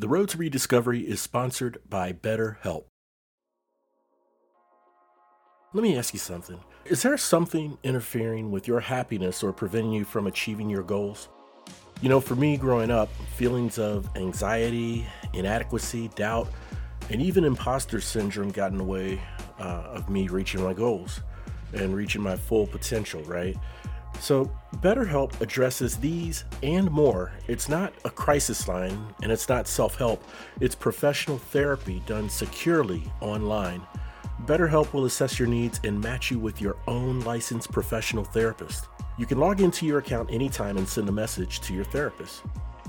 The Road to Rediscovery is sponsored by BetterHelp. Let me ask you something. Is there something interfering with your happiness or preventing you from achieving your goals? You know, for me growing up, feelings of anxiety, inadequacy, doubt, and even imposter syndrome got in the way uh, of me reaching my goals and reaching my full potential, right? So, BetterHelp addresses these and more. It's not a crisis line and it's not self help, it's professional therapy done securely online. BetterHelp will assess your needs and match you with your own licensed professional therapist. You can log into your account anytime and send a message to your therapist.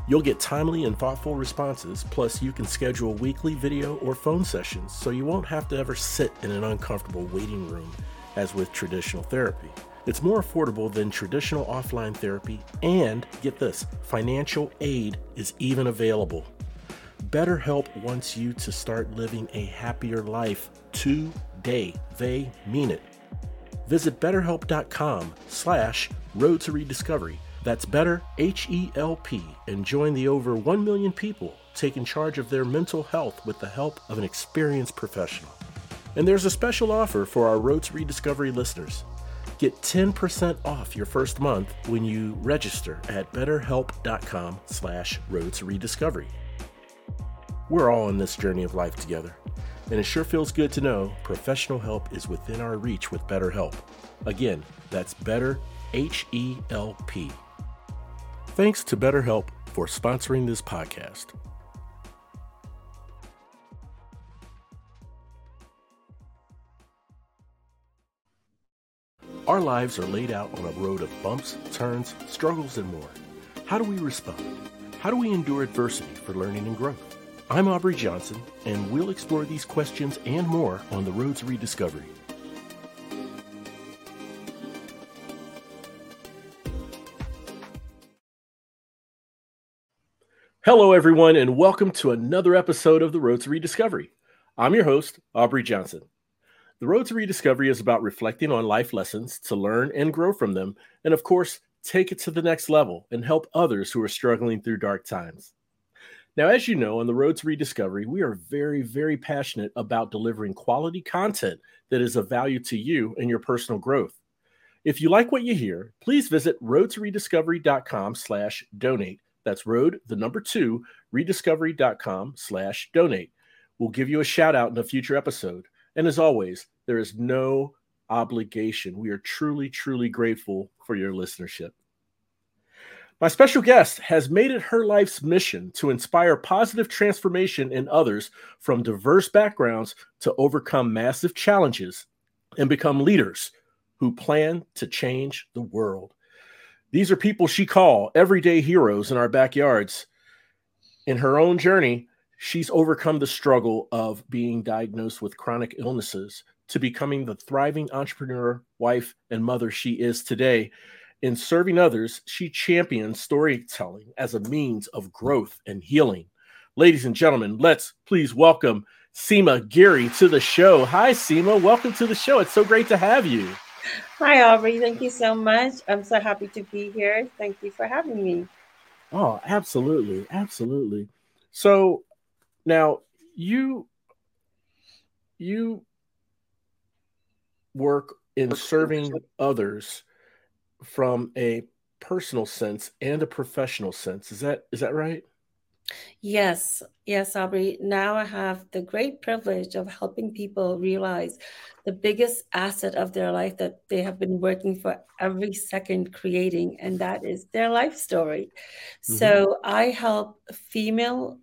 You'll get timely and thoughtful responses, plus, you can schedule weekly video or phone sessions so you won't have to ever sit in an uncomfortable waiting room as with traditional therapy. It's more affordable than traditional offline therapy, and get this financial aid is even available. BetterHelp wants you to start living a happier life today. They mean it. Visit betterhelp.com slash road to rediscovery. That's better, H-E-L-P, and join the over 1 million people taking charge of their mental health with the help of an experienced professional. And there's a special offer for our Road to Rediscovery listeners. Get 10% off your first month when you register at betterhelp.com slash road to rediscovery. We're all on this journey of life together, and it sure feels good to know professional help is within our reach with BetterHelp. Again, that's better H-E-L-P. Thanks to BetterHelp for sponsoring this podcast. Our lives are laid out on a road of bumps, turns, struggles, and more. How do we respond? How do we endure adversity for learning and growth? I'm Aubrey Johnson, and we'll explore these questions and more on the road to rediscovery. Hello, everyone, and welcome to another episode of the Road to Rediscovery. I'm your host, Aubrey Johnson. The Road to Rediscovery is about reflecting on life lessons to learn and grow from them, and of course, take it to the next level and help others who are struggling through dark times. Now, as you know, on the Road to Rediscovery, we are very, very passionate about delivering quality content that is of value to you and your personal growth. If you like what you hear, please visit roadtorediscovery.com slash donate that's road, the number two, rediscovery.com slash donate. We'll give you a shout out in a future episode. And as always, there is no obligation. We are truly, truly grateful for your listenership. My special guest has made it her life's mission to inspire positive transformation in others from diverse backgrounds to overcome massive challenges and become leaders who plan to change the world. These are people she call everyday heroes in our backyards. In her own journey, she's overcome the struggle of being diagnosed with chronic illnesses to becoming the thriving entrepreneur, wife, and mother she is today. In serving others, she champions storytelling as a means of growth and healing. Ladies and gentlemen, let's please welcome Seema Giri to the show. Hi, Seema. Welcome to the show. It's so great to have you. Hi, Aubrey. Thank you so much. I'm so happy to be here. Thank you for having me. Oh, absolutely. Absolutely. So now you you work in serving others from a personal sense and a professional sense. Is that is that right? Yes, yes, Aubrey. Now I have the great privilege of helping people realize the biggest asset of their life that they have been working for every second creating, and that is their life story. Mm-hmm. So I help female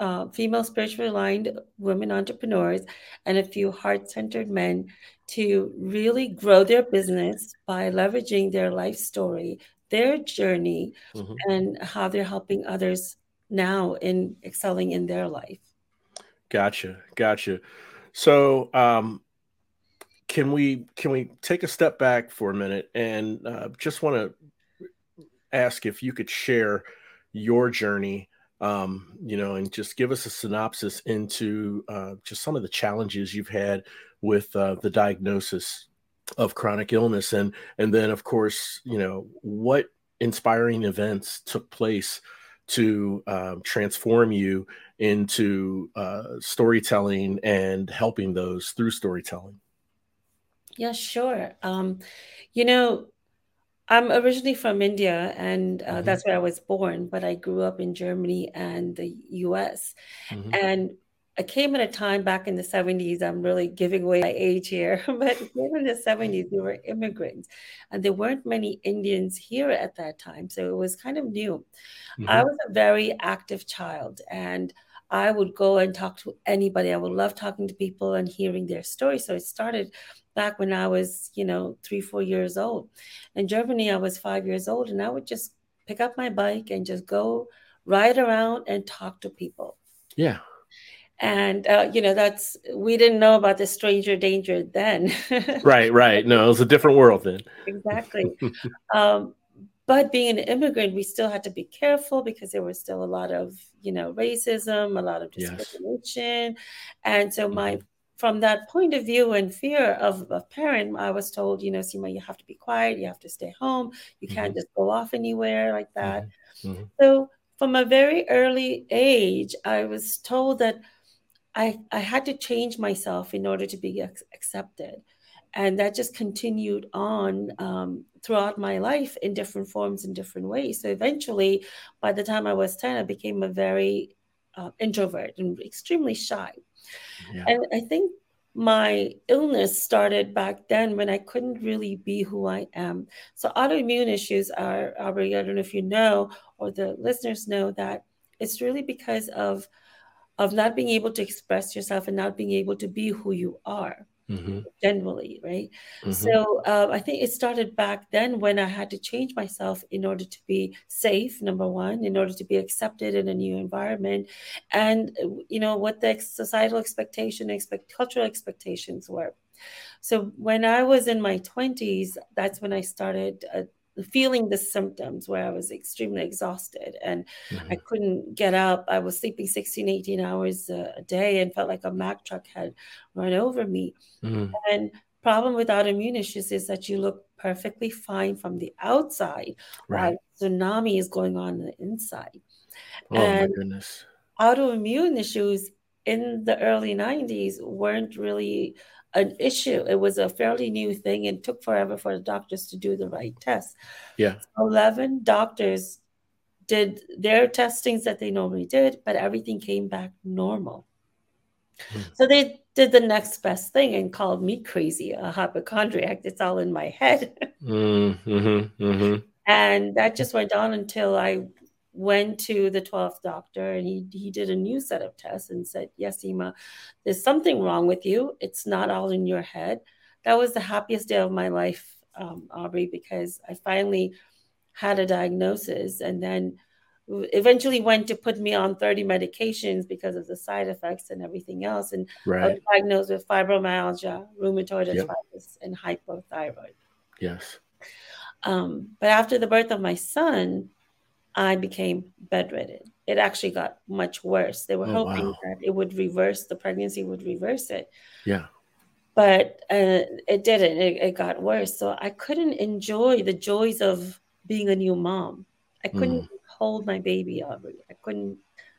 uh, female spiritually aligned women entrepreneurs and a few heart centered men to really grow their business by leveraging their life story, their journey, mm-hmm. and how they're helping others now in excelling in their life. Gotcha, gotcha. So, um, can we can we take a step back for a minute and uh, just want to ask if you could share your journey um, you know, and just give us a synopsis into uh, just some of the challenges you've had with uh, the diagnosis of chronic illness, and and then of course, you know, what inspiring events took place to um, transform you into uh, storytelling and helping those through storytelling. Yeah, sure. Um, you know, I'm originally from India, and uh, mm-hmm. that's where I was born, but I grew up in Germany and the US. Mm-hmm. And I came at a time back in the 70s. I'm really giving away my age here, but in the 70s, we were immigrants, and there weren't many Indians here at that time. So it was kind of new. Mm-hmm. I was a very active child, and I would go and talk to anybody. I would love talking to people and hearing their stories. So it started back when I was, you know, three, four years old. In Germany, I was five years old, and I would just pick up my bike and just go ride around and talk to people. Yeah. And, uh, you know, that's, we didn't know about the stranger danger then. right, right. No, it was a different world then. exactly. um, but being an immigrant, we still had to be careful because there was still a lot of, you know, racism, a lot of discrimination. Yes. And so my mm-hmm from that point of view and fear of a parent, I was told, you know, Seema, you have to be quiet, you have to stay home, you can't mm-hmm. just go off anywhere like that. Mm-hmm. mm-hmm. So from a very early age, I was told that I, I had to change myself in order to be accepted. And that just continued on um, throughout my life in different forms, in different ways. So eventually, by the time I was 10, I became a very uh, introvert and extremely shy. Yeah. And I think my illness started back then when I couldn't really be who I am. So autoimmune issues are, Aubrey, I don't know if you know or the listeners know that it's really because of of not being able to express yourself and not being able to be who you are mm-hmm. generally, right? Mm-hmm. So uh, I think it started back then when I had to change myself in order to be safe, number one, in order to be accepted in a new environment, and you know what the societal expectation, expect cultural expectations were. So when I was in my twenties, that's when I started. Uh, feeling the symptoms where I was extremely exhausted and mm-hmm. I couldn't get up. I was sleeping 16, 18 hours a day and felt like a Mack truck had run over me. Mm-hmm. And problem with autoimmune issues is that you look perfectly fine from the outside right. while tsunami is going on, on the inside. Oh and my goodness. Autoimmune issues in the early 90s weren't really an issue. It was a fairly new thing and took forever for the doctors to do the right tests. Yeah. 11 doctors did their testings that they normally did, but everything came back normal. Hmm. So they did the next best thing and called me crazy, a hypochondriac. It's all in my head. mm-hmm, mm-hmm. And that just went on until I went to the 12th doctor and he, he did a new set of tests and said, Yes, Seema, there's something wrong with you. It's not all in your head. That was the happiest day of my life, um, Aubrey, because I finally had a diagnosis and then eventually went to put me on 30 medications because of the side effects and everything else. And right. I was diagnosed with fibromyalgia, rheumatoid arthritis, yep. and hypothyroid. Yes. Um, but after the birth of my son, I became bedridden. It actually got much worse. They were oh, hoping wow. that it would reverse the pregnancy, would reverse it. Yeah. But uh, it didn't. It, it, got worse. So I couldn't enjoy the joys of being a new mom. I couldn't mm. hold my baby, Aubrey. I couldn't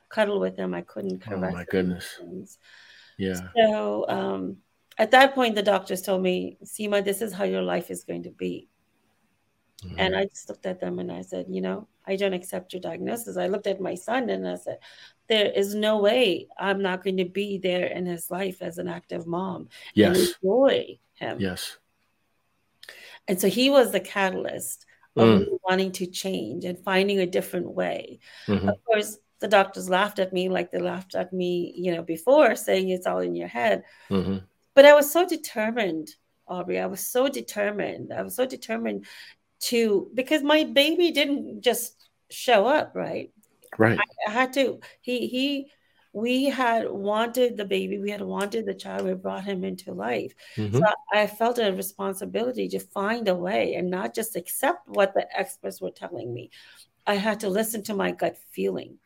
cuddle with him. I couldn't caress. Oh my goodness. Yeah. So um, at that point, the doctors told me, Seema, this is how your life is going to be. Mm-hmm. And I just looked at them and I said, you know, I don't accept your diagnosis. I looked at my son and I said, there is no way I'm not going to be there in his life as an active mom yes. and enjoy him. Yes. And so he was the catalyst of mm. wanting to change and finding a different way. Mm-hmm. Of course, the doctors laughed at me like they laughed at me, you know, before saying it's all in your head. Mm-hmm. But I was so determined, Aubrey. I was so determined. I was so determined to because my baby didn't just show up, right? Right. I, I had to. He he. We had wanted the baby. We had wanted the child. We brought him into life. Mm-hmm. So I, felt a responsibility to find a way and not just accept what the experts were telling me. I had to listen to my gut feeling,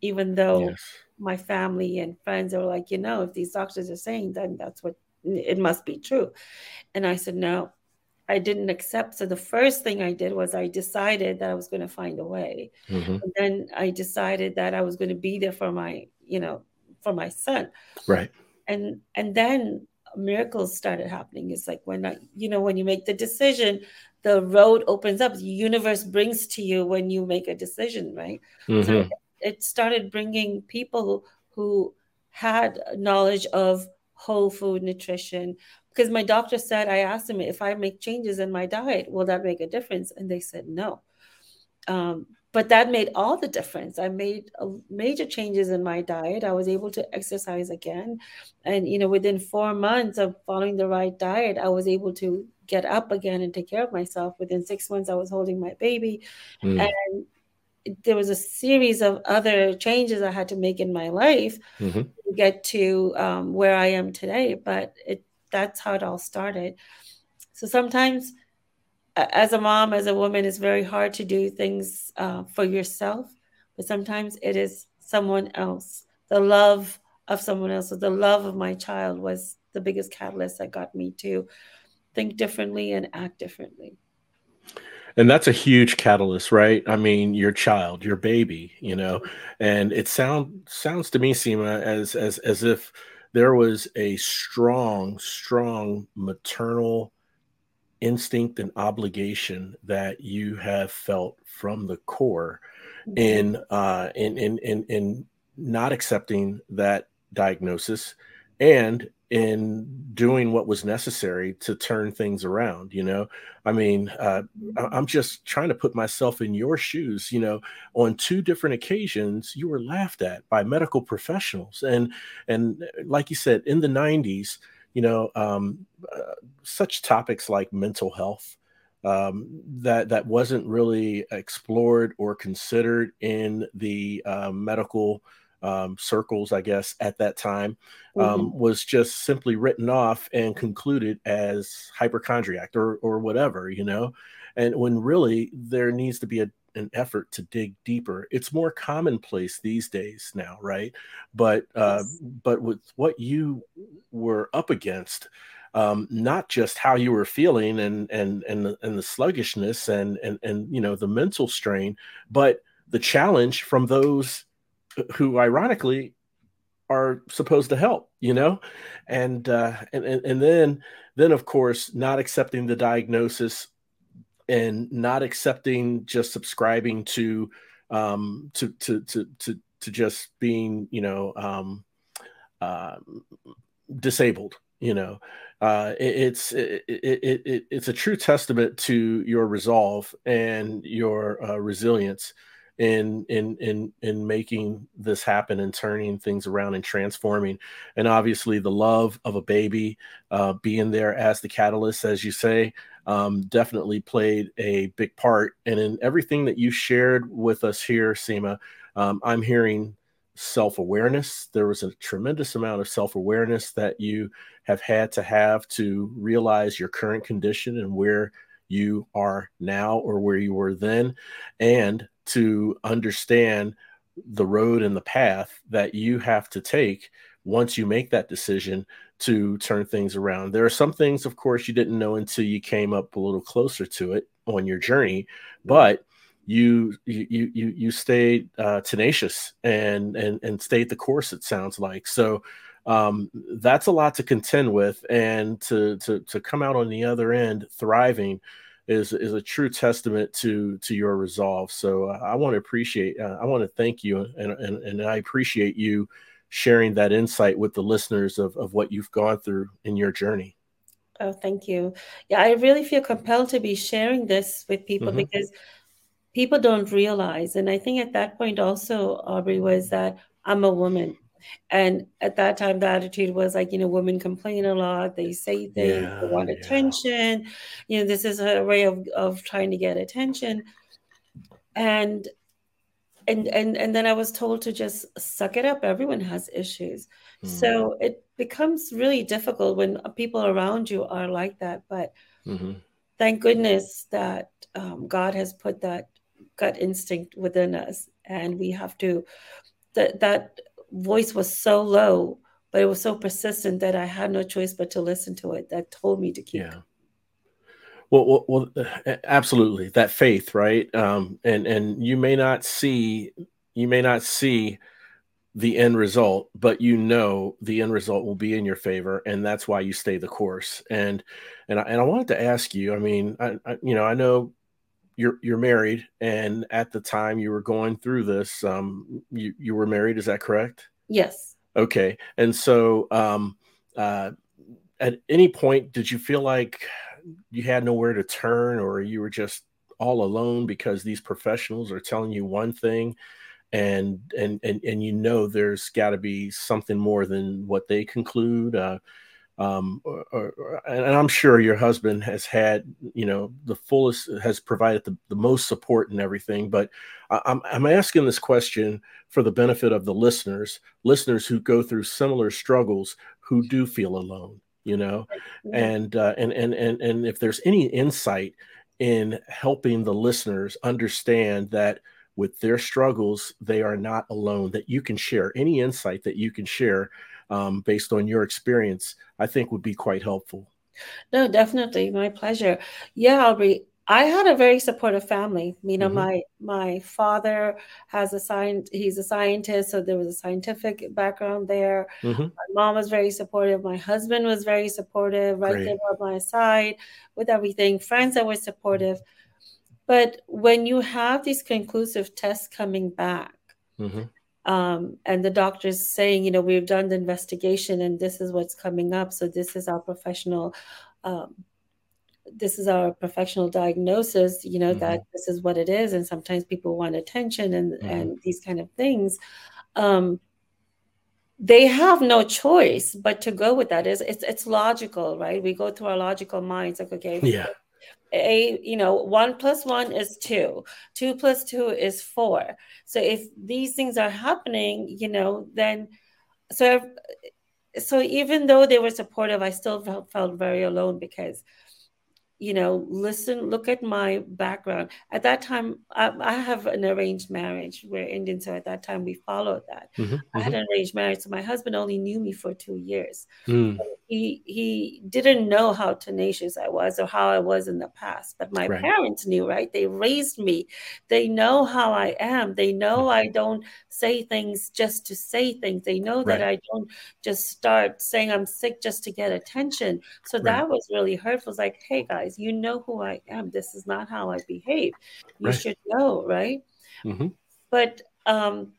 even though yes. my family and friends are like, you know, if these doctors are saying, then that's what it must be true. And I said, no, I didn't accept. So the first thing I did was I decided that I was going to find a way. Mm-hmm. And then I decided that I was going to be there for my, you know, for my son. Right. And and then miracles started happening. It's like when I, you know, when you make the decision, the road opens up. The universe brings to you when you make a decision, right? Mm-hmm. So it started bringing people who had knowledge of whole food nutrition, because my doctor said i asked him if i make changes in my diet will that make a difference? And they said no. Um, but that made all the difference. I made major changes in my diet. I was able to exercise again. And you know within four months of following the right diet i was able to get up again and take care of myself. Within six months i was holding my baby. Mm. and there was a series of other changes i had to make in my life mm-hmm. to get to um, where i am today. But it that's how it all started. So sometimes, as a mom, as a woman, it's very hard to do things uh, for yourself, but sometimes it is someone else. The love of someone else, or the love of my child, was the biggest catalyst that got me to think differently and act differently and that's a huge catalyst right i mean your child your baby you know and it sound sounds to me seema as as as if there was a strong, strong maternal instinct and obligation that you have felt from the core mm-hmm. in uh in in in in not accepting that diagnosis and in doing what was necessary to turn things around you know? I mean uh, i'm just trying to put myself in your shoes you know? On two different occasions you were laughed at by medical professionals. And and like you said in the 90s you know um, uh, such topics like mental health um, that that wasn't really explored or considered in the uh, medical um, circles, I guess, at that time, um, mm-hmm. was just simply written off and concluded as hypochondriac or, or whatever, you know. And when really there needs to be a, an effort to dig deeper. It's more commonplace these days now, right? But uh, yes. but with what you were up against, um, not just how you were feeling and and and the, and the sluggishness and and and you know the mental strain, but the challenge from those who ironically are supposed to help you know? And uh and, and and then then of course not accepting the diagnosis and not accepting just subscribing to um to to to to, to just being you know um uh, disabled you know? Uh, it, it's it, it, it, it's a true testament to your resolve and your uh, resilience in in in in making this happen and turning things around and transforming. And obviously the love of a baby uh, being there as the catalyst as you say um, definitely played a big part. And in everything that you shared with us here seema um, i'm hearing self-awareness. There was a tremendous amount of self-awareness that you have had to have to realize your current condition and where you are now or where you were then. And to understand the road and the path that you have to take once you make that decision to turn things around. There are some things, of course, you didn't know until you came up a little closer to it on your journey, but you you you you stayed uh, tenacious and and and stayed the course. It sounds like so. Um, that's a lot to contend with, and to to to come out on the other end thriving is is a true testament to to your resolve. So uh, I want to appreciate, uh, I want to thank you, and, and and I appreciate you sharing that insight with the listeners of of what you've gone through in your journey. Oh, thank you. Yeah, I really feel compelled to be sharing this with people mm-hmm. because people don't realize, and I think at that point also, Aubrey, was that I'm a woman and at that time, the attitude was like, you know, women complain a lot. They say things, yeah, they want yeah. attention. You know, this is a way of, of trying to get attention. And and and and then I was told to just suck it up. Everyone has issues, mm. so it becomes really difficult when people around you are like that. But mm-hmm. thank goodness that um, God has put that gut instinct within us, and we have to. That that voice was so low, but it was so persistent that I had no choice but to listen to it. That told me to keep. Yeah. Well, well, well, absolutely. That faith, right? Um, and and you may not see, you may not see the end result, but you know the end result will be in your favor, and that's why you stay the course. And and I, and I wanted to ask you. I mean, I, I you know, I know you're you're married, and at the time you were going through this, um, you you were married. Is that correct? Yes. Okay. And so, um, uh, at any point, did you feel like you had nowhere to turn, or you were just all alone because these professionals are telling you one thing, and and and and you know there's got to be something more than what they conclude? Uh, um, or, or, and I'm sure your husband has had, you know, the fullest has provided the, the most support and everything. But I'm, I'm asking this question for the benefit of the listeners, listeners who go through similar struggles, who do feel alone, you know, and, uh, and and and and if there's any insight in helping the listeners understand that with their struggles, they are not alone. That you can share any insight that you can share um, based on your experience, I think would be quite helpful. No, definitely, my pleasure. Yeah, Aubrey, I had a very supportive family. You know, mm-hmm. my my father has a science; he's a scientist, so there was a scientific background there. Mm-hmm. My mom was very supportive. My husband was very supportive, right Great. there by my side with everything. Friends that were supportive. But when you have these conclusive tests coming back, mm-hmm um, and the doctor's saying, you know, we've done the investigation and this is what's coming up. So this is our professional, um, this is our professional diagnosis. You know mm-hmm. that this is what it is, and sometimes people want attention and mm-hmm. and these kind of things. Um, they have no choice but to go with that. Is it's it's logical, right? We go through our logical minds, like okay, yeah a you know one plus one is two. Two plus two is four. So if these things are happening you know then so so even though they were supportive i still felt, felt very alone because you know, listen, look at my background. At that time, I, I, have an arranged marriage. We're Indian, so at that time we followed that. Mm-hmm, I had mm-hmm. an arranged marriage, so my husband only knew me for two years. Mm. He he didn't know how tenacious I was or how I was in the past, but my right. parents knew. Right? They raised me. They know how I am. They know mm-hmm. I don't say things just to say things. They know right. that I don't just start saying I'm sick just to get attention. So right. that was really hurtful. It's like, hey guys guys. You know who I am. This is not how I behave. You right. should know, right? Mm-hmm. But um,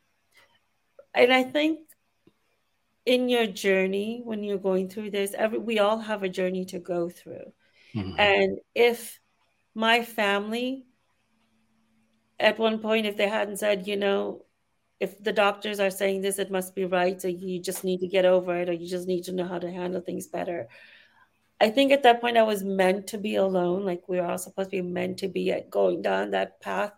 and I think in your journey when you're going through this, every we all have a journey to go through. Mm-hmm. And if my family at one point, if they hadn't said, you know, if the doctors are saying this, it must be right. So you just need to get over it, or you just need to know how to handle things better. I think at that point I was meant to be alone. Like we were all supposed to be meant to be going down that path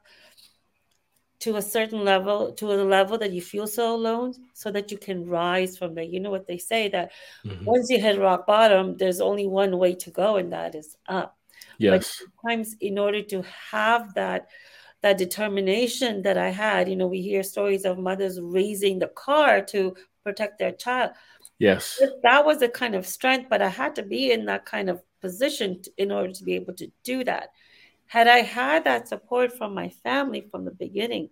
to a certain level, to a level that you feel so alone, so that you can rise from there. You know what they say that mm-hmm. once you hit rock bottom, there's only one way to go, and that is up. Yes. But sometimes, in order to have that that determination that I had, you know, we hear stories of mothers raising the car to protect their child. Yes. That was a kind of strength, but I had to be in that kind of position to, in order to be able to do that. Had I had that support from my family from the beginning,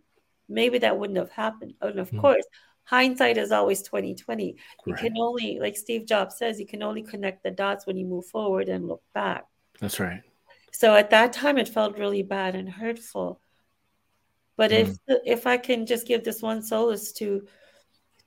maybe that wouldn't have happened. And of mm. course, hindsight is always 2020. You can only, like Steve Jobs says, you can only connect the dots when you move forward and look back. That's right. So at that time, it felt really bad and hurtful. But mm. if if I can just give this one solace to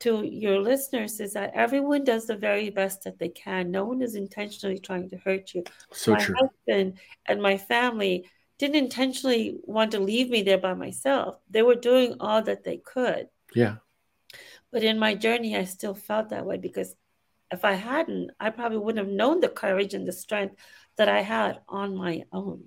to your listeners is that everyone does the very best that they can. No one is intentionally trying to hurt you. So my true. husband and my family didn't intentionally want to leave me there by myself. They were doing all that they could. Yeah. But in my journey, I still felt that way because if I hadn't, I probably wouldn't have known the courage and the strength that I had on my own.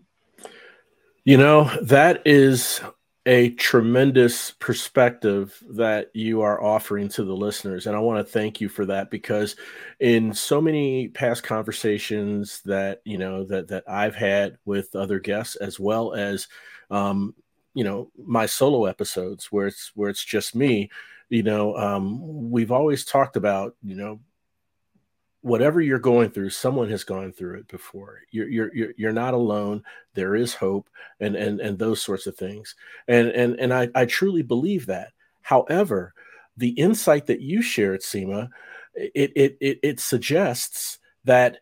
You know, that is a tremendous perspective that you are offering to the listeners and i want to thank you for that because in so many past conversations that you know that that i've had with other guests as well as um, you know my solo episodes where it's where it's just me you know um, we've always talked about you know whatever you're going through someone has gone through it before. You're you're you're not alone. There is hope and and and those sorts of things. And and and i i truly believe that. However the insight that you shared seema it it it, it suggests that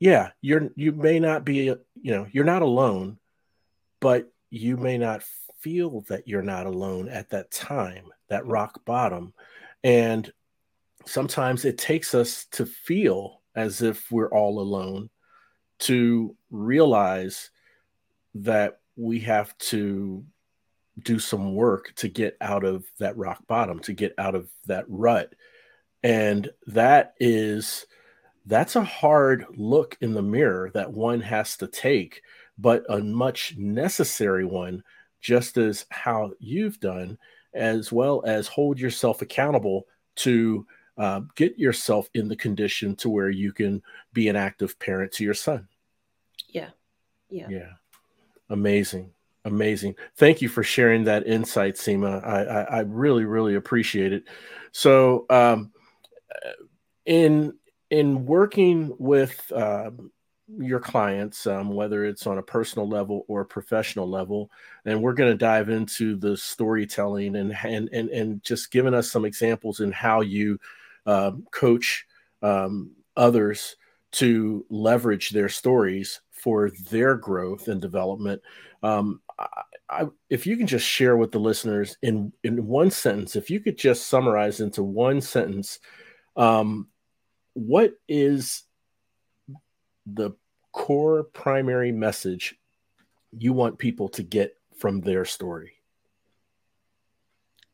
yeah you're you may not be uh, you know you're not alone but you may not feel that you're not alone at that time that rock bottom. And sometimes it takes us to feel as if we're all alone to realize that we have to do some work to get out of that rock bottom to get out of that rut. And that is that's a hard look in the mirror that one has to take but a much necessary one just as how you've done as well as hold yourself accountable to uh, get yourself in the condition to where you can be an active parent to your son. Yeah. Yeah. Yeah. Amazing. Amazing. Thank you for sharing that insight, Seema. I, I, I really, really appreciate it. So, um, in in working with um, your clients, um, whether it's on a personal level or a professional level, and we're going to dive into the storytelling and and and and just giving us some examples in how you um, coach um, others to leverage their stories for their growth and development. Um, I, I, if you can just share with the listeners in in one sentence, if you could just summarize into one sentence, um, what is the core primary message you want people to get from their story?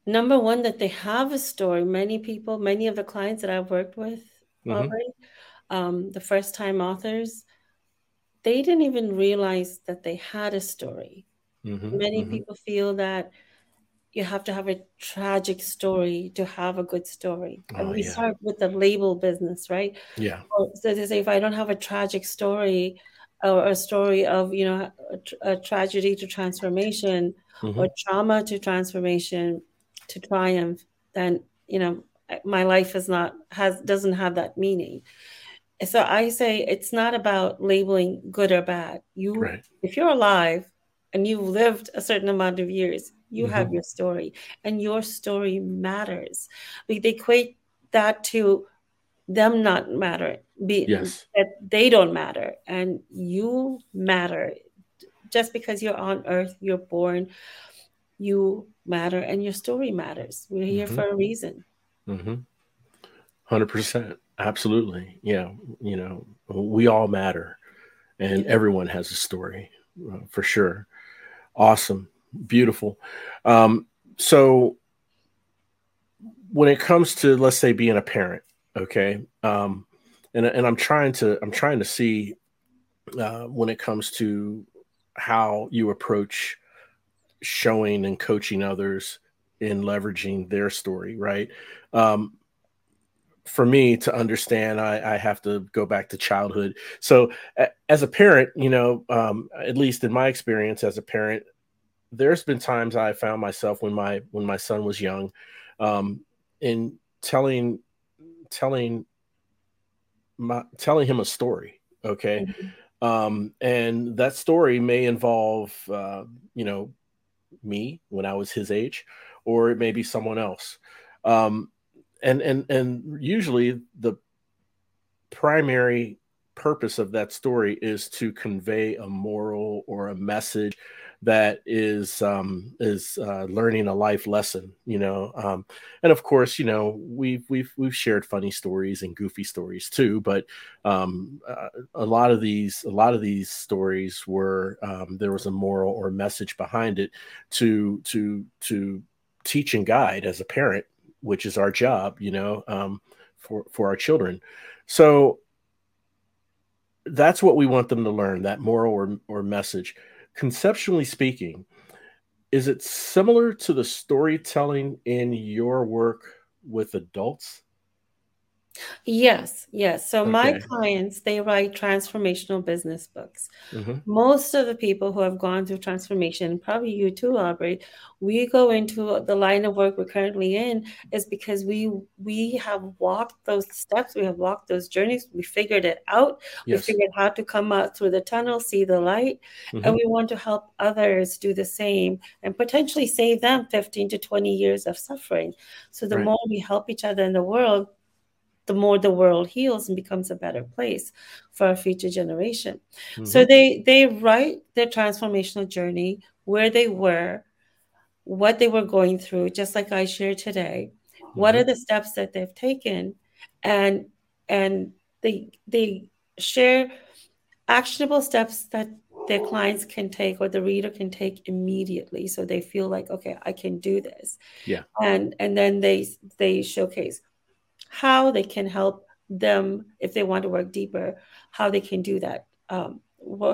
Number one that they have a story many people many of the clients that i've worked with mm-hmm. already um, the first time authors they didn't even realize that they had a story mm-hmm. many mm-hmm. people feel that you have to have a tragic story to have a good story oh, and we yeah. start with the label business right yeah so they say if i don't have a tragic story or a story of you know a, a tragedy to transformation mm-hmm. or trauma to transformation to triumph, then you know my life is not has doesn't have that meaning. So I say it's not about labeling good or bad. You right. if you're alive and you've lived a certain amount of years, you mm-hmm. have your story and your story matters. We equate that to them not matter be yes. that they don't matter and you matter just because you're on earth you're born you matter and your story matters. We're here mm-hmm. for a reason. Mm-hmm. 100%. Absolutely. Yeah. You know, we all matter and yeah. everyone has a story uh, for sure. Awesome. Beautiful. Um, so, when it comes to, let's say, being a parent, okay, um, and, and I'm trying to, I'm trying to see uh, when it comes to how you approach showing and coaching others in leveraging their story, right? Um, for me to understand, I, I, have to go back to childhood. So, a, as a parent, you know, um, at least in my experience as a parent, there's been times I found myself when my when my son was young, um, in telling telling my telling him a story. Okay. Mm-hmm. Um, and that story may involve, uh, you know, me when I was his age, or it may be someone else. Um, and and and usually the primary purpose of that story is to convey a moral or a message that is um, is uh, learning a life lesson, you know. Um, and of course, you know we've we've we've shared funny stories and goofy stories too. But um, uh, a lot of these a lot of these stories were um, there was a moral or message behind it to to to teach and guide as a parent, which is our job, you know, um, for for our children. So that's what we want them to learn that moral or, or message conceptually speaking, is it similar to the storytelling in your work with adults? Yes, yes. So my clients, they write transformational business books. hmm Most of the people who have gone through transformation, probably you too, Aubrey, we go into the line of work we're currently in is because we we have walked those steps, we have walked those journeys, we figured it out, we figured how to come out through the tunnel, see the light, and hmm we want to help others do the same and potentially save them 15 to 20 years of suffering. So the Right. more we help each other in the world, the more the world heals and becomes a better place for our future generation. So hmm they they write their transformational journey, where they were, what they were going through, just like I shared today. What hmm are the steps that they've taken, and and they they share actionable steps that their clients can take or the reader can take immediately so they feel like okay i can do this Yeah. and and then they they showcase how they can help them if they want to work deeper how they can do that um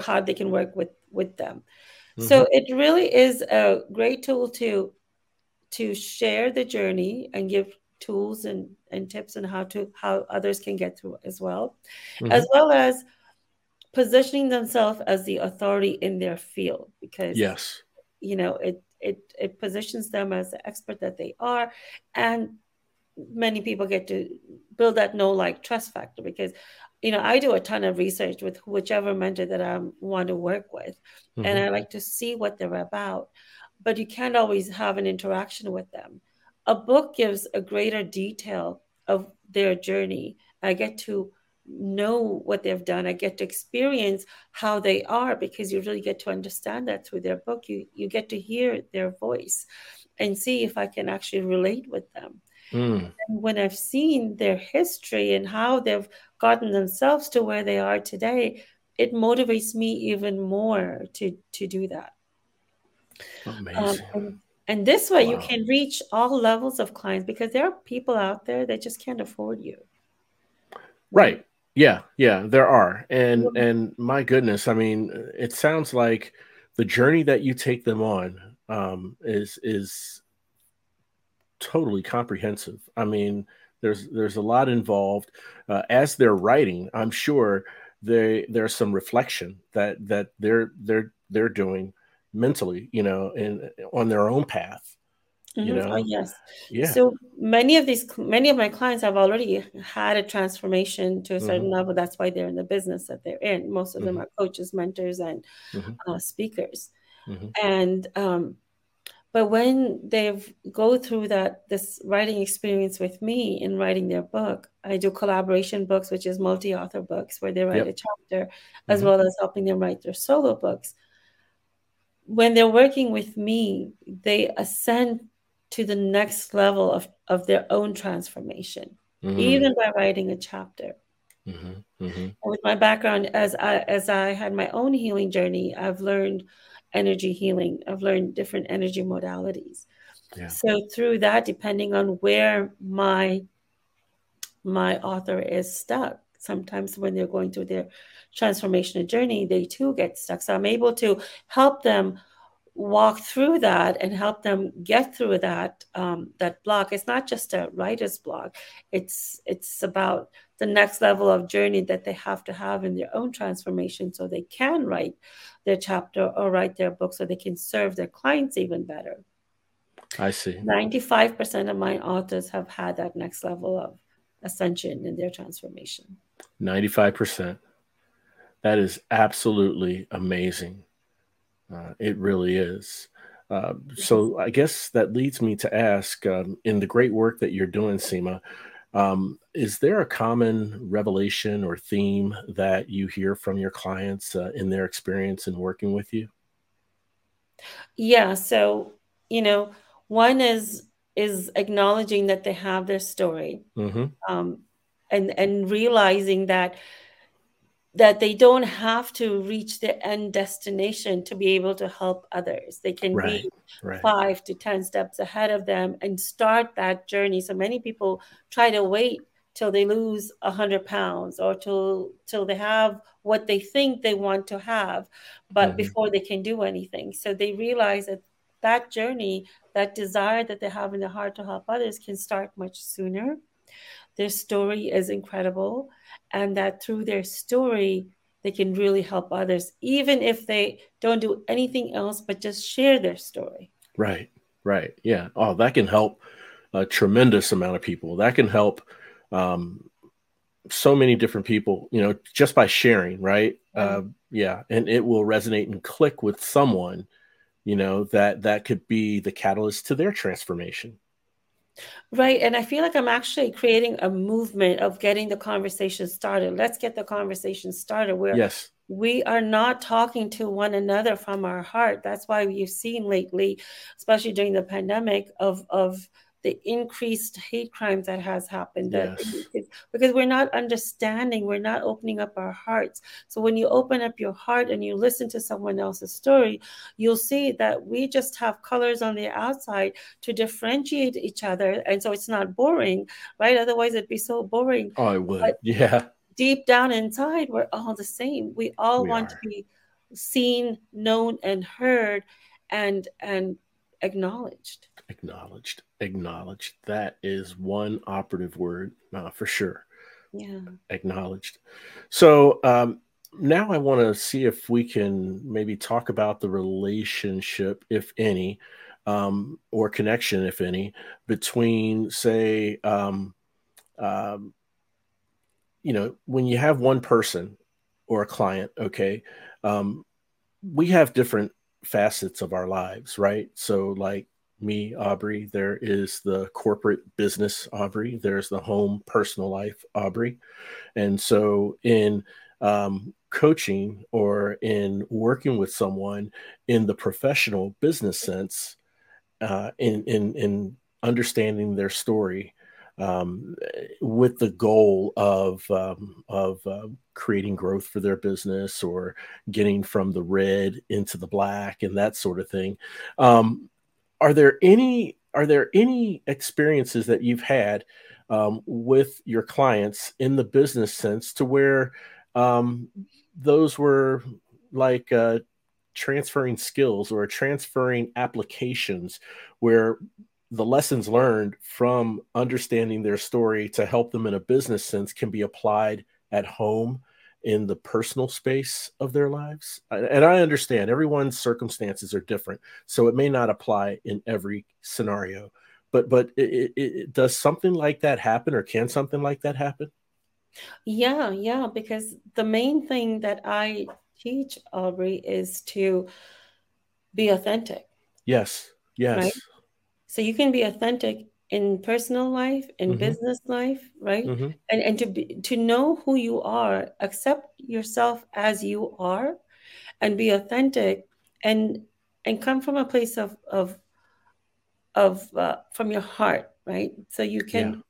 how they can work with with them. Hmm so it really is a great tool to to share the journey and give tools and and tips on how to how others can get through as well hmm as well as positioning themselves as the authority in their field because Yes. you know it it it positions them as the expert that they are and many people get to build that know like trust factor because you know i do a ton of research with whichever mentor that i want to work with and hmm i like to see what they're about but you can't always have an interaction with them. A book gives a greater detail of their journey. I get to know what they've done. I get to experience how they are because you really get to understand that through their book. You you get to hear their voice and see if i can actually relate with them Mm. and when I've seen their history and how they've gotten themselves to where they are today, it motivates me even more to to do that. Um, Amazing. and, and this way, you can reach all levels of clients because there are people out there that just can't afford you. Right. Yeah. Yeah. There are, and Yeah. and my goodness, I mean, it sounds like the journey that you take them on um, is is totally comprehensive. I mean, there's there's a lot involved. Uh, as they're writing, I'm sure they there's some reflection that that they're they're they're doing mentally, you know, and on their own path, you Mhm. Oh, know. yes. Yeah. So many of these, many of my clients have already had a transformation to a certain hmm level. That's why they're in the business that they're in. Most of them hmm are coaches, mentors, and hmm uh, speakers. hmm And um, but when they've go through that this writing experience with me in writing their book, I do collaboration books, which is multi-author books, where they write Yep. a chapter, as hmm well as helping them write their solo books. When they're working with me, they ascend to the next level of, of their own transformation, Mm. even by writing a chapter. hmm hmm With my background as I as I had my own healing journey, I've learned energy healing. I've learned different energy modalities. Yeah. So through that, depending on where my my author is stuck, sometimes when they're going through their transformational journey, they too get stuck. So I'm able to help them walk through that and help them get through that um, that block. It's not just a writer's block. It's it's about the next level of journey that they have to have in their own transformation so they can write their chapter or write their book so they can serve their clients even better. I see. 95% of my authors have had that next level of ascension in their transformation. 95%. That is absolutely amazing. Uh, it really is. Uh, so I guess that leads me to ask um, in the great work that you're doing, Seema, um, is there a common revelation or theme that you hear from your clients uh, in their experience in working with you? Yeah, so you know, one is is acknowledging that they have their story, hmm um, and and realizing that that they don't have to reach the end destination to be able to help others. They can Right, be right. five to 10 steps ahead of them and start that journey. So many people try to wait till they lose 100 pounds or till, till they have what they think they want to have, but hmm before they can do anything. So they realize that that journey, that desire that they have in their heart to help others can start much sooner. Their story is incredible, and that through their story, they can really help others, even if they don't do anything else but just share their story. Right, right. Yeah. Oh, that can help a tremendous amount of people. That can help um, so many different people, you know, just by sharing, right? Mm-hmm. Uh, yeah. And it will resonate and click with someone, you know, that that could be the catalyst to their transformation. Right. And I feel like I'm actually creating a movement of getting the conversation started. Let's get the conversation started where yes. we are not talking to one another from our heart. That's why you've seen lately, especially during the pandemic, of of the increased hate crimes that has happened yes. because we're not understanding we're not opening up our hearts. So when you open up your heart and you listen to someone else's story you'll see that we just have colors on the outside to differentiate each other and so it's not boring right? Otherwise it'd be so boring. Oh it would. But yeah. deep down inside we're all the same. We all we want are. to be seen known and heard and and acknowledged. Acknowledged acknowledged. That is one operative word uh, for sure. Yeah. Acknowledged. So um, now i want to see if we can maybe talk about the relationship if any um, or connection if any between say um, um you know when you have one person or a client okay um, we have different facets of our lives, right? So, like me, Aubrey, there is the corporate business Aubrey, there's the home personal life Aubrey. And so, in um, coaching or in working with someone in the professional business sense, uh, in, in, in understanding their story, um, with the goal of um, of uh, creating growth for their business or getting from the red into the black and that sort of thing. Um, are there any are there any experiences that you've had um, with your clients in the business sense to where um, those were like uh, transferring skills or transferring applications where the lessons learned from understanding their story to help them in a business sense can be applied at home in the personal space of their lives. And I understand everyone's circumstances are different, so it may not apply in every scenario. But but it, it, it, does something like that happen, or can something like that happen? Yeah, yeah. Because the main thing that I teach Aubrey is to be authentic. Yes. Yes. Right? So you can be authentic in personal life, in mm-hmm. business life, right? Mm-hmm. And and to be, to know who you are, accept yourself as you are, and be authentic, and and come from a place of of of uh, from your heart, right? So you can yeah.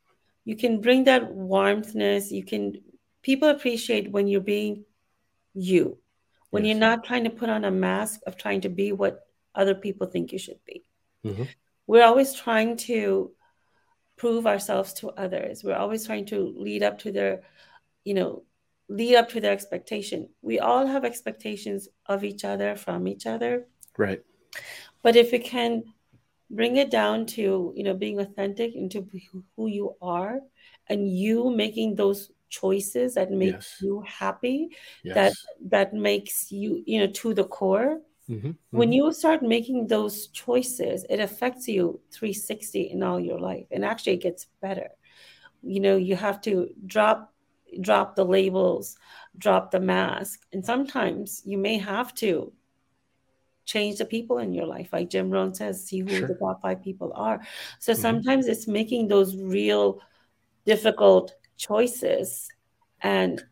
you can bring that warmthness. You can people appreciate when you're being you, when yes. you're not trying to put on a mask of trying to be what other people think you should be. Mm-hmm we're always trying to prove ourselves to others. We're always trying to lead up to their, you know, lead up to their expectation. We all have expectations of each other, from each other. Right. But if we can bring it down to, you know, being authentic into who you are and you making those choices that make yes. you happy, yes. that that makes you, you know, to the core, Mm-hmm. When mm-hmm. you start making those choices, it affects you 360 in all your life, and actually it gets better. You know, you have to drop drop the labels, drop the mask, and sometimes you may have to change the people in your life. Like Jim Rohn says, see who sure. the top five people are. So mm-hmm. sometimes it's making those real difficult choices and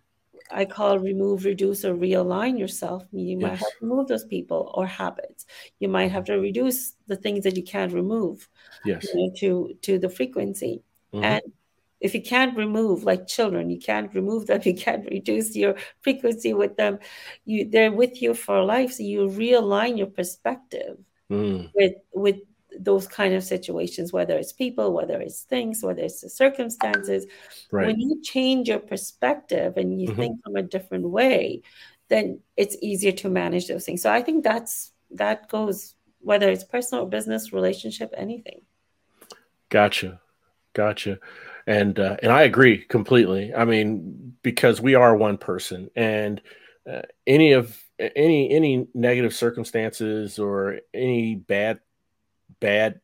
I call remove, reduce, or realign yourself. You yes. might have to remove those people or habits. You might have to reduce the things that you can't remove yes. You know, to to the frequency. Mm-hmm. And if you can't remove, like children, you can't remove them. You can't reduce your frequency with them. You they're with you for life. So you realign your perspective mm. with with those kind of situations, whether it's people, whether it's things, whether it's the circumstances. Right. When you change your perspective and you mm-hmm. think from a different way, then it's easier to manage those things. So I think that's that goes whether it's personal or business, relationship, anything. Gotcha, gotcha, and uh, and I agree completely. I mean, because we are one person, and uh, any of any any negative circumstances or any bad bad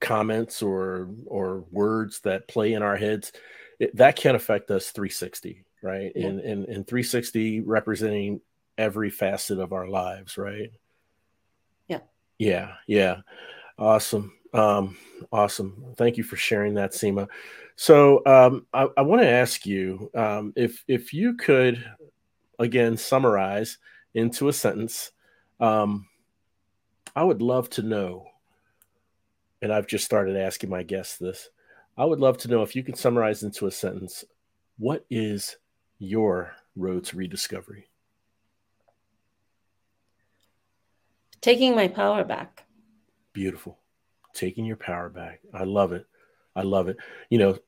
comments or or words that play in our heads it, that can affect us 360 right? Yeah. and, and and 360 representing every facet of our lives right? Yeah. Yeah yeah. Awesome. Um awesome. Thank you for sharing that seema. So um i, I want to ask you um if if you could again summarize into a sentence um i would love to know and I've just started asking my guests this. I would love to know if you could summarize into a sentence what is your road to rediscovery? Taking my power back. Beautiful. Taking your power back. I love it. I love it. You know,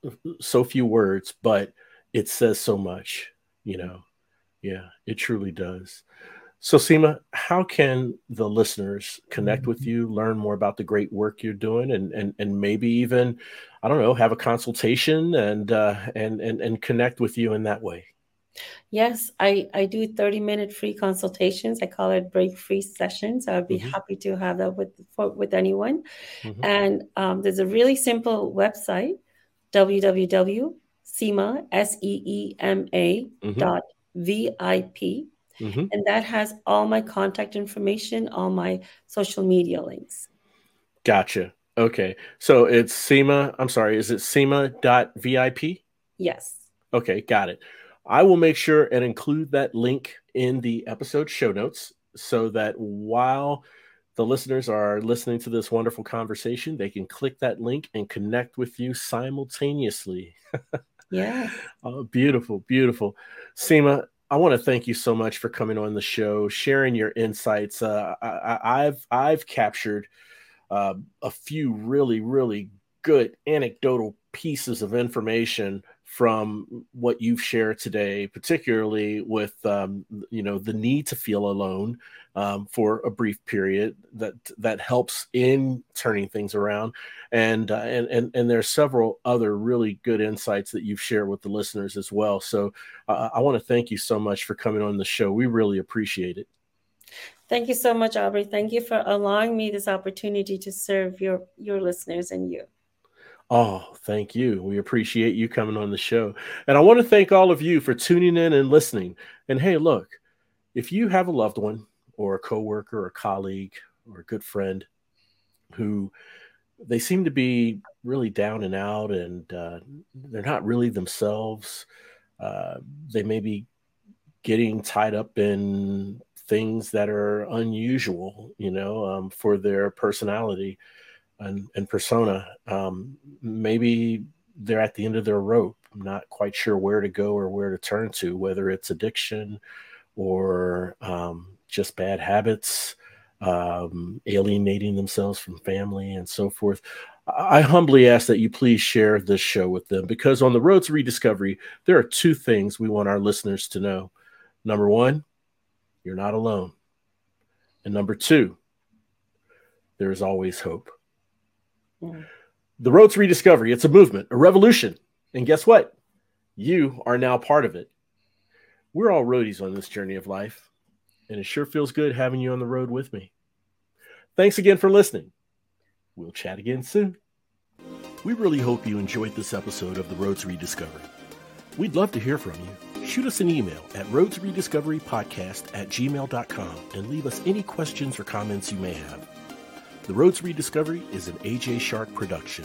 so few words, but it says so much, you know. Yeah, it truly does. So, Seema, how can the listeners connect with mm-hmm. you, learn more about the great work you're doing, and and and maybe even, I don't know, have a consultation and uh, and and and connect with you in that way? Yes, I, I do 30 minute free consultations. I call it break free sessions. I would be mm-hmm. happy to have that with for, with anyone. Mm-hmm. And um, there's a really simple website, www.seema, S-E-E-M-A mm-hmm. dot V-I-P Mm-hmm. And that has all my contact information, all my social media links. Gotcha. Okay. So it's Seema. I'm sorry. Is it Seema.vip? Yes. Okay. Got it. I will make sure and include that link in the episode show notes so that while the listeners are listening to this wonderful conversation, they can click that link and connect with you simultaneously. yeah. Oh, beautiful, beautiful. Seema, I want to thank you so much for coming on the show, sharing your insights. Uh, I, have I've captured uh, a few really really good anecdotal pieces of information from what you've shared today, particularly with um, you know the need to feel alone um, for a brief period that that helps in turning things around, and uh, and and and there's several other really good insights that you've shared with the listeners as well. So uh, I want to thank you so much for coming on the show. We really appreciate it. Thank you so much, Aubrey. Thank you for allowing me this opportunity to serve your your listeners and you. Oh, thank you. We appreciate you coming on the show. And I want to thank all of you for tuning in and listening. And hey, look, if you have a loved one or a coworker or a colleague or a good friend who they seem to be really down and out and uh, they're not really themselves, uh, they may be getting tied up in things that are unusual, you know, um, for their personality and, and persona. Um, maybe they're at the end of their rope, not quite sure where to go or where to turn to, whether it's addiction or um, just bad habits, um, alienating themselves from family and so forth. I humbly ask that you please share this show with them because on the road to rediscovery, there are two things we want our listeners to know. Number one, you're not alone. And number two, there is always hope. The road to rediscovery, it's a movement, a revolution. And guess what? You are now part of it. We're all roadies on this journey of life, and it sure feels good having you on the road with me. Thanks again for listening. We'll chat again soon. We really hope you enjoyed this episode of The Road to Rediscovery. We'd love to hear from you. Shoot us an email at roadsrediscoverypodcast at gmail.com and leave us any questions or comments you may have. The Road to Rediscovery is an AJ Shark production.